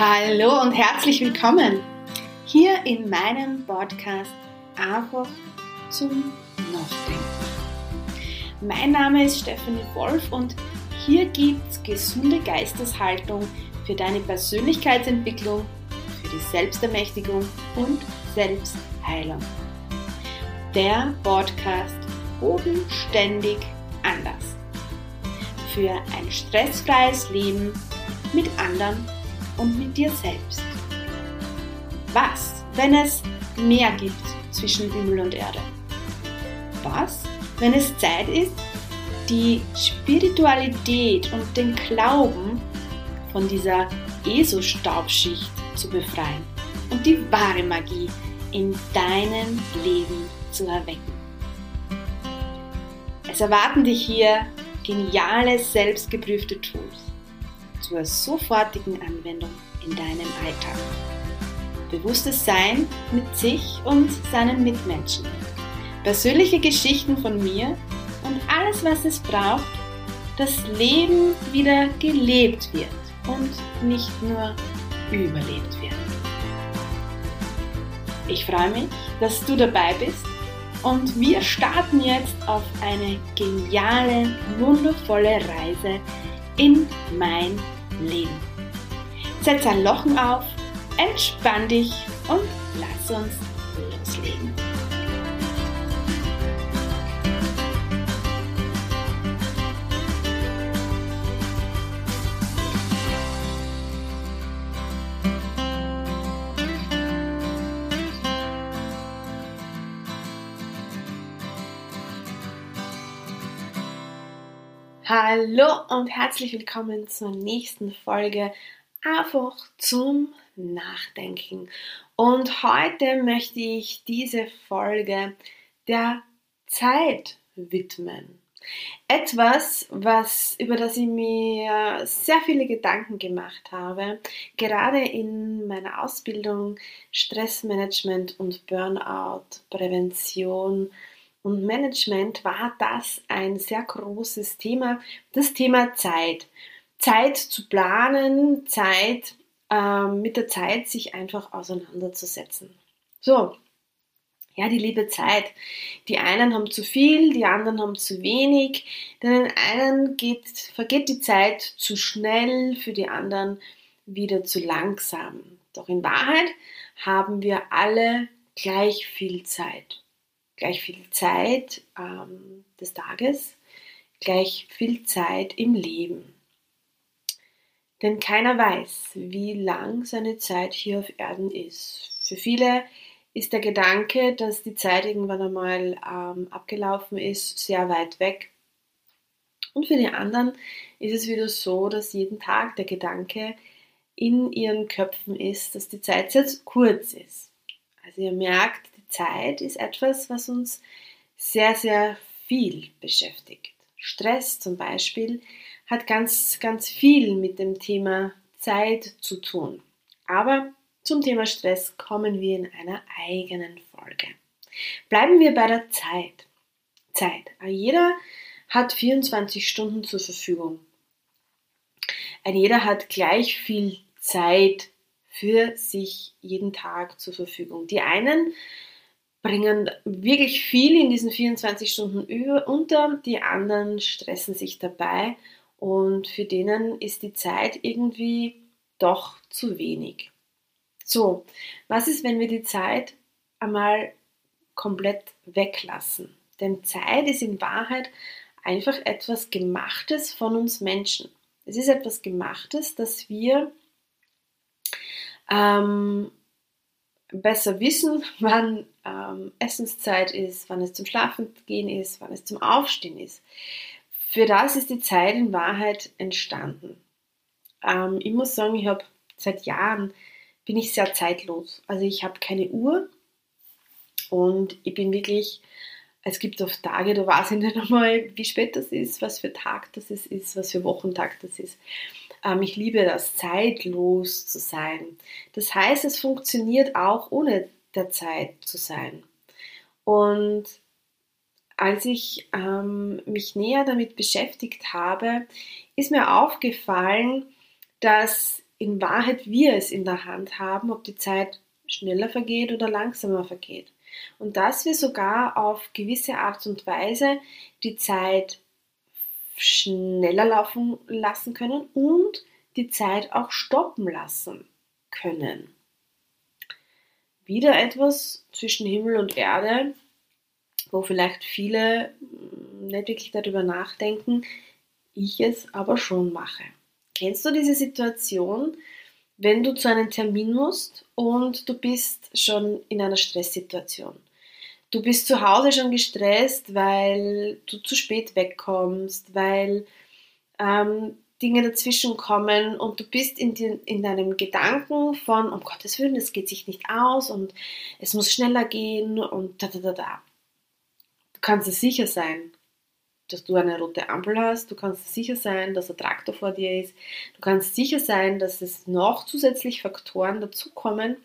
Hallo und herzlich willkommen hier in meinem Podcast Einfach zum Nachdenken. Mein Name ist Stephanie Wolf und hier gibt es gesunde Geisteshaltung für deine Persönlichkeitsentwicklung, für die Selbstermächtigung und Selbstheilung. Der Podcast bodenständig anders. Für ein stressfreies Leben mit anderen und mit dir selbst. Was, wenn es mehr gibt zwischen Himmel und Erde? Was, wenn es Zeit ist, die Spiritualität und den Glauben von dieser ESO-Staubschicht zu befreien und die wahre Magie in deinem Leben zu erwecken? Es erwarten dich hier geniale, selbstgeprüfte Tools zur sofortigen Anwendung in deinem Alltag. Bewusstes Sein mit sich und seinen Mitmenschen. Persönliche Geschichten von mir und alles, was es braucht, dass Leben wieder gelebt wird und nicht nur überlebt wird. Ich freue mich, dass du dabei bist und wir starten jetzt auf eine geniale, wundervolle Reise in mein Leben. Setz ein Lochen auf, entspann dich und lass uns loslegen. Hallo und herzlich willkommen zur nächsten Folge einfach zum Nachdenken. Und heute möchte ich diese Folge der Zeit widmen. Etwas, was, über das ich mir sehr viele Gedanken gemacht habe, gerade in meiner Ausbildung Stressmanagement und Burnout, Prävention und Management war das ein sehr großes Thema, das Thema Zeit. Zeit zu planen, Zeit äh, mit der Zeit sich einfach auseinanderzusetzen. So, ja, die liebe Zeit. Die einen haben zu viel, die anderen haben zu wenig. Den einen geht, vergeht die Zeit zu schnell, für die anderen wieder zu langsam. Doch in Wahrheit haben wir alle gleich viel Zeit gleich viel Zeit ähm, des Tages, gleich viel Zeit im Leben. Denn keiner weiß, wie lang seine Zeit hier auf Erden ist. Für viele ist der Gedanke, dass die Zeit irgendwann einmal ähm, abgelaufen ist, sehr weit weg. Und für die anderen ist es wieder so, dass jeden Tag der Gedanke in ihren Köpfen ist, dass die Zeit sehr kurz ist. Also ihr merkt, Zeit ist etwas, was uns sehr, sehr viel beschäftigt. Stress zum Beispiel hat ganz, ganz viel mit dem Thema Zeit zu tun. Aber zum Thema Stress kommen wir in einer eigenen Folge. Bleiben wir bei der Zeit. Zeit. Jeder hat 24 Stunden zur Verfügung. Jeder hat gleich viel Zeit für sich jeden Tag zur Verfügung. Die einen bringen wirklich viel in diesen 24 Stunden unter, die anderen stressen sich dabei und für denen ist die Zeit irgendwie doch zu wenig. So, was ist, wenn wir die Zeit einmal komplett weglassen? Denn Zeit ist in Wahrheit einfach etwas Gemachtes von uns Menschen. Es ist etwas Gemachtes, das wir ähm, besser wissen, wann ähm, Essenszeit ist, wann es zum Schlafengehen ist, wann es zum Aufstehen ist. Für das ist die Zeit in Wahrheit entstanden. Ähm, ich muss sagen, ich habe seit Jahren bin ich sehr zeitlos. Also ich habe keine Uhr und ich bin wirklich, es gibt oft Tage, da weiß ich nicht einmal, wie spät das ist, was für Tag das ist, was für Wochentag das ist. Ähm, ich liebe das, zeitlos zu sein. Das heißt, es funktioniert auch ohne der Zeit zu sein. Und als ich ähm, mich näher damit beschäftigt habe, ist mir aufgefallen, dass in Wahrheit wir es in der Hand haben, ob die Zeit schneller vergeht oder langsamer vergeht. Und dass wir sogar auf gewisse Art und Weise die Zeit schneller laufen lassen können und die Zeit auch stoppen lassen können. Wieder etwas zwischen Himmel und Erde, wo vielleicht viele hm, nicht wirklich darüber nachdenken, ich es aber schon mache. Kennst du diese Situation, wenn du zu einem Termin musst und du bist schon in einer Stresssituation? Du bist zu Hause schon gestresst, weil du zu spät wegkommst, weil ähm, Dinge dazwischen kommen und du bist in, den, in deinem Gedanken von, um Gottes Willen, es geht sich nicht aus und es muss schneller gehen und da, da, da, da. Du kannst dir sicher sein, dass du eine rote Ampel hast. Du kannst sicher sein, dass ein Traktor vor dir ist. Du kannst sicher sein, dass es noch zusätzlich Faktoren dazukommen,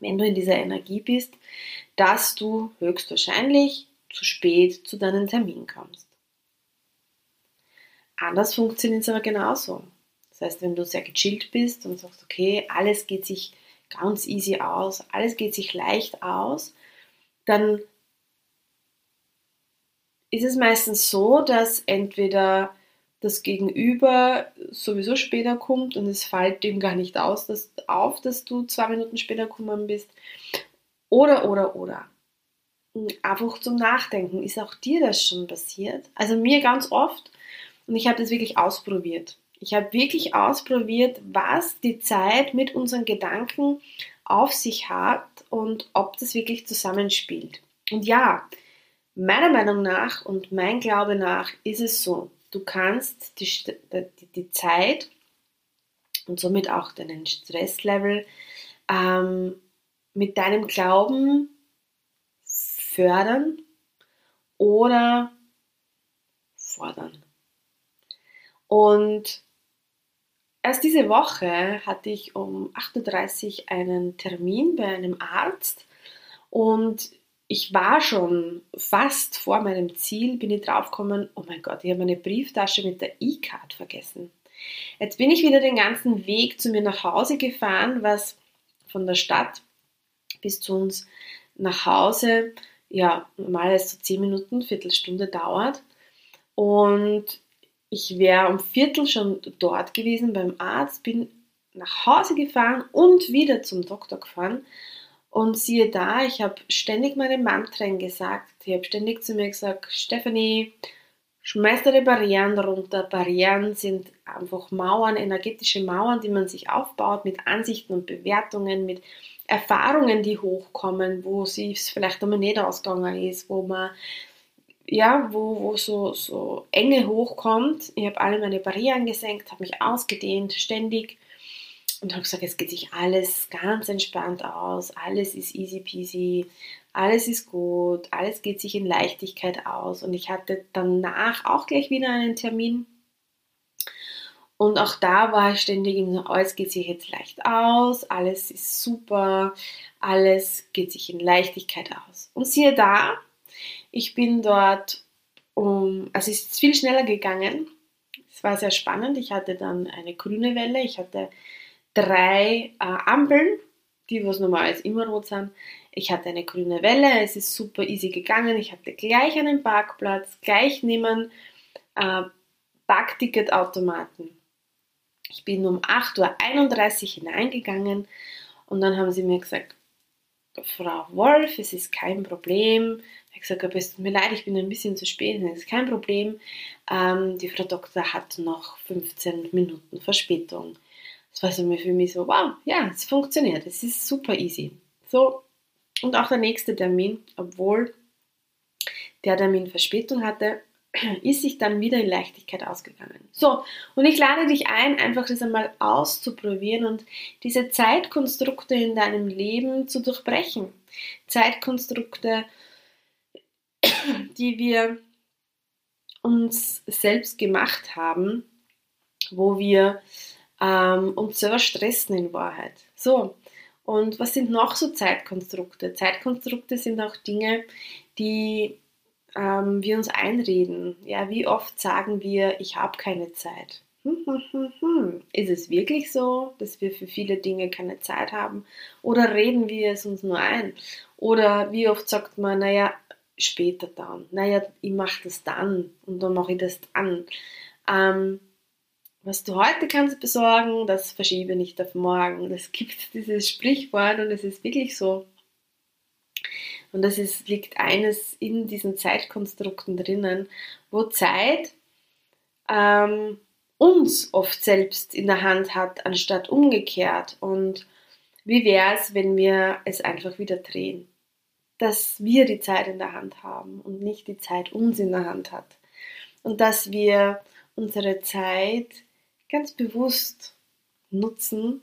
wenn du in dieser Energie bist, dass du höchstwahrscheinlich zu spät zu deinem Termin kommst. Anders funktioniert es aber genauso. Das heißt, wenn du sehr gechillt bist und sagst, okay, alles geht sich ganz easy aus, alles geht sich leicht aus, dann ist es meistens so, dass entweder das Gegenüber sowieso später kommt und es fällt dem gar nicht aus, dass, auf, dass du zwei Minuten später gekommen bist. Oder, oder, oder. Einfach zum Nachdenken. Ist auch dir das schon passiert? Also mir ganz oft. Und ich habe das wirklich ausprobiert. Ich habe wirklich ausprobiert, was die Zeit mit unseren Gedanken auf sich hat und ob das wirklich zusammenspielt. Und ja, Meiner Meinung nach und mein Glaube nach ist es so, du kannst die, die, die Zeit und somit auch deinen Stresslevel ähm, mit deinem Glauben fördern oder fordern. Und erst diese Woche hatte ich um 8.30 Uhr einen Termin bei einem Arzt und ich war schon fast vor meinem Ziel, bin ich draufgekommen, oh mein Gott, ich habe meine Brieftasche mit der E-Card vergessen. Jetzt bin ich wieder den ganzen Weg zu mir nach Hause gefahren, was von der Stadt bis zu uns nach Hause, ja, normalerweise so 10 Minuten, Viertelstunde dauert. Und ich wäre um Viertel schon dort gewesen beim Arzt, bin nach Hause gefahren und wieder zum Doktor gefahren und siehe da, ich habe ständig meine Mantren gesagt. Ich habe ständig zu mir gesagt, Stephanie, schmeiß deine Barrieren runter. Barrieren sind einfach Mauern, energetische Mauern, die man sich aufbaut mit Ansichten und Bewertungen, mit Erfahrungen, die hochkommen, wo es vielleicht einmal nicht ausgegangen ist, wo man ja, wo, wo so, so Enge hochkommt. Ich habe alle meine Barrieren gesenkt, habe mich ausgedehnt, ständig und habe gesagt, es geht sich alles ganz entspannt aus, alles ist easy peasy, alles ist gut, alles geht sich in Leichtigkeit aus. Und ich hatte danach auch gleich wieder einen Termin. Und auch da war ich ständig im so, alles geht sich jetzt leicht aus, alles ist super, alles geht sich in Leichtigkeit aus. Und siehe da, ich bin dort um, also es ist viel schneller gegangen. Es war sehr spannend. Ich hatte dann eine grüne Welle, ich hatte drei äh, Ampeln, die was normal immer rot sind. Ich hatte eine grüne Welle, es ist super easy gegangen. Ich hatte gleich einen Parkplatz, gleich neben äh, Parkticketautomaten. Ich bin um 8.31 Uhr hineingegangen und dann haben sie mir gesagt, Frau Wolf, es ist kein Problem. Ich habe gesagt, es tut mir leid, ich bin ein bisschen zu spät. Es ist kein Problem. Ähm, die Frau Doktor hat noch 15 Minuten Verspätung. Das war so für mich so, wow, ja, es funktioniert, es ist super easy. So, und auch der nächste Termin, obwohl der Termin Verspätung hatte, ist sich dann wieder in Leichtigkeit ausgegangen. So, und ich lade dich ein, einfach das einmal auszuprobieren und diese Zeitkonstrukte in deinem Leben zu durchbrechen. Zeitkonstrukte, die wir uns selbst gemacht haben, wo wir ähm, und selber stressen in Wahrheit. So, und was sind noch so Zeitkonstrukte? Zeitkonstrukte sind auch Dinge, die ähm, wir uns einreden. Ja, wie oft sagen wir, ich habe keine Zeit. hm, hm, hm, ist es wirklich so, dass wir für viele Dinge keine Zeit haben? Oder reden wir es uns nur ein? Oder wie oft sagt man, naja, später dann, naja, ich mache das dann und dann mache ich das dann. Ähm, was du heute kannst besorgen, das verschiebe nicht auf morgen. Es gibt dieses Sprichwort und es ist wirklich so. Und das ist, liegt eines in diesen Zeitkonstrukten drinnen, wo Zeit ähm, uns oft selbst in der Hand hat, anstatt umgekehrt. Und wie wäre es, wenn wir es einfach wieder drehen? Dass wir die Zeit in der Hand haben und nicht die Zeit uns in der Hand hat. Und dass wir unsere Zeit ganz bewusst nutzen,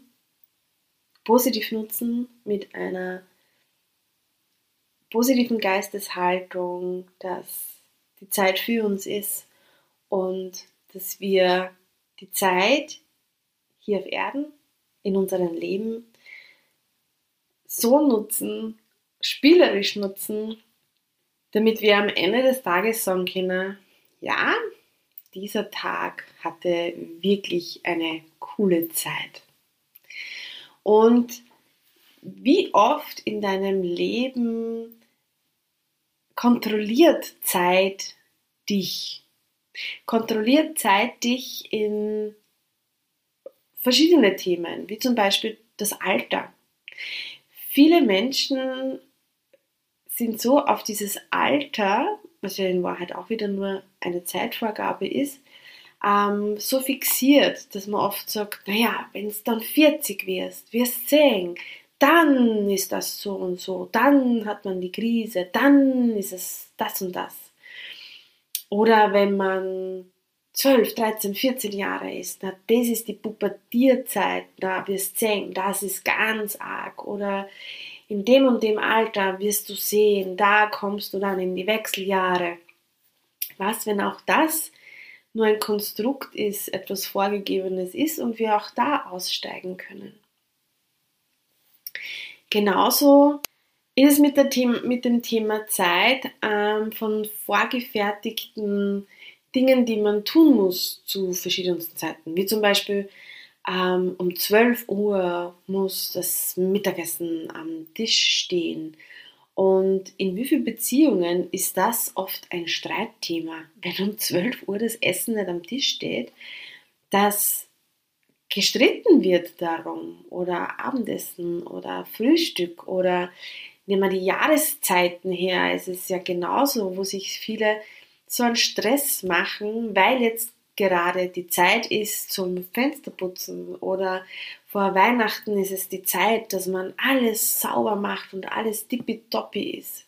positiv nutzen mit einer positiven Geisteshaltung, dass die Zeit für uns ist und dass wir die Zeit hier auf Erden in unserem Leben so nutzen, spielerisch nutzen, damit wir am Ende des Tages sagen können, ja, dieser Tag hatte wirklich eine coole Zeit. Und wie oft in deinem Leben kontrolliert Zeit dich. Kontrolliert Zeit dich in verschiedene Themen, wie zum Beispiel das Alter. Viele Menschen sind so auf dieses Alter, was ja in Wahrheit auch wieder nur eine Zeitvorgabe ist, ähm, so fixiert, dass man oft sagt, naja, wenn es dann 40 wirst, wirst sehen, dann ist das so und so, dann hat man die Krise, dann ist es das und das. Oder wenn man 12, 13, 14 Jahre ist, na, das ist die Pubertierzeit, da wirst sehen, das ist ganz arg. Oder in dem und dem Alter wirst du sehen, da kommst du dann in die Wechseljahre. Was, wenn auch das nur ein Konstrukt ist, etwas Vorgegebenes ist und wir auch da aussteigen können? Genauso ist es mit, der Thema, mit dem Thema Zeit ähm, von vorgefertigten Dingen, die man tun muss zu verschiedensten Zeiten. Wie zum Beispiel ähm, um 12 Uhr muss das Mittagessen am Tisch stehen. Und in wie vielen Beziehungen ist das oft ein Streitthema, wenn um 12 Uhr das Essen nicht am Tisch steht, dass gestritten wird darum oder Abendessen oder Frühstück oder nehmen wir die Jahreszeiten her, es ist ja genauso, wo sich viele so einen Stress machen, weil jetzt gerade die Zeit ist zum Fensterputzen oder vor Weihnachten ist es die Zeit, dass man alles sauber macht und alles tippitoppi ist.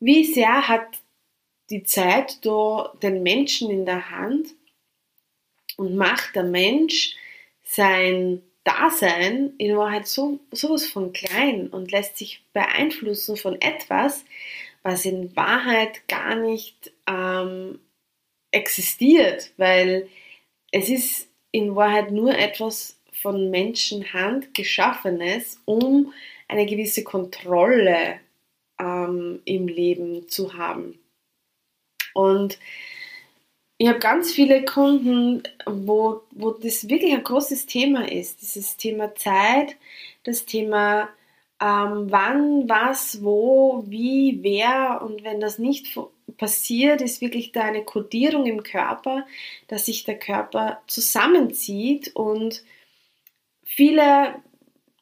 Wie sehr hat die Zeit da den Menschen in der Hand und macht der Mensch sein Dasein in Wahrheit so, sowas von klein und lässt sich beeinflussen von etwas, was in Wahrheit gar nicht ähm, existiert, weil es ist in Wahrheit nur etwas von Menschenhand geschaffenes, um eine gewisse Kontrolle ähm, im Leben zu haben. Und ich habe ganz viele Kunden, wo, wo das wirklich ein großes Thema ist. Dieses Thema Zeit, das Thema ähm, wann, was, wo, wie, wer. Und wenn das nicht passiert, ist wirklich da eine Kodierung im Körper, dass sich der Körper zusammenzieht und viele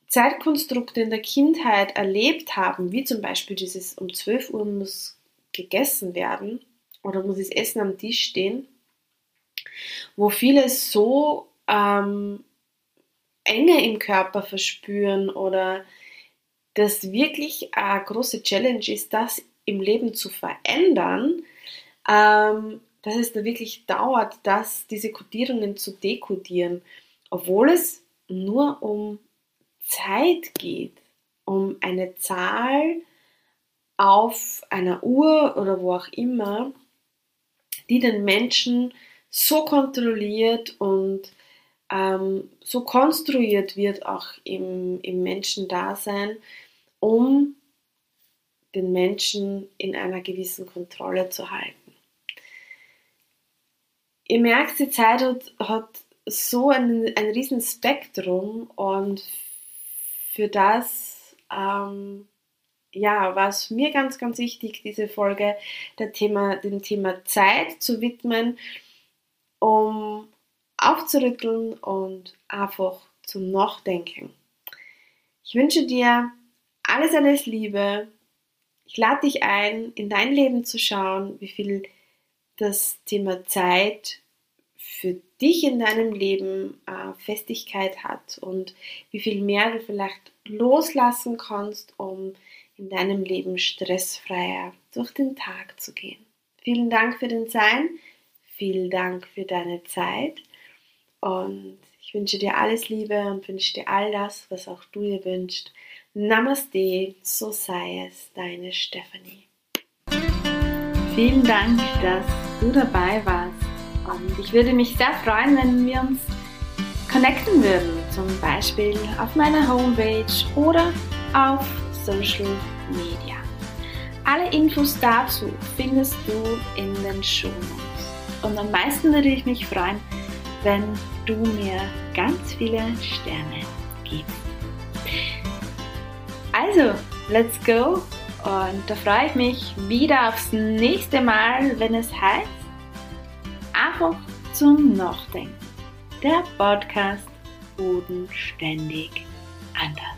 Zeitkonstrukte in der Kindheit erlebt haben, wie zum Beispiel dieses um 12 Uhr muss gegessen werden oder muss das Essen am Tisch stehen, wo viele so ähm, Enge im Körper verspüren oder das wirklich eine große Challenge ist, das im Leben zu verändern, ähm, dass es da wirklich dauert, das, diese Kodierungen zu dekodieren, obwohl es nur um Zeit geht, um eine Zahl auf einer Uhr oder wo auch immer, die den Menschen so kontrolliert und ähm, so konstruiert wird auch im, im Menschendasein, um den Menschen in einer gewissen Kontrolle zu halten. Ihr merkt, die Zeit hat, hat so ein, ein riesen Spektrum und für das, ähm, ja, war es mir ganz, ganz wichtig, diese Folge der Thema, dem Thema Zeit zu widmen, um aufzurütteln und einfach zum Nachdenken. Ich wünsche dir alles, alles Liebe. Ich lade dich ein, in dein Leben zu schauen, wie viel das Thema Zeit für dich in deinem Leben äh, Festigkeit hat und wie viel mehr du vielleicht loslassen kannst, um in deinem Leben stressfreier durch den Tag zu gehen. Vielen Dank für den Sein, vielen Dank für deine Zeit und ich wünsche dir alles Liebe und wünsche dir all das, was auch du dir wünschst. Namaste, so sei es, deine Stephanie. Vielen Dank, dass du dabei warst. Und ich würde mich sehr freuen, wenn wir uns connecten würden, zum Beispiel auf meiner Homepage oder auf Social Media. Alle Infos dazu findest du in den Show Notes. Und am meisten würde ich mich freuen, wenn du mir ganz viele Sterne gibst. Also, let's go! Und da freue ich mich wieder aufs nächste Mal, wenn es heißt, einfach zum Nachdenken. Der Podcast Bodenständig anders.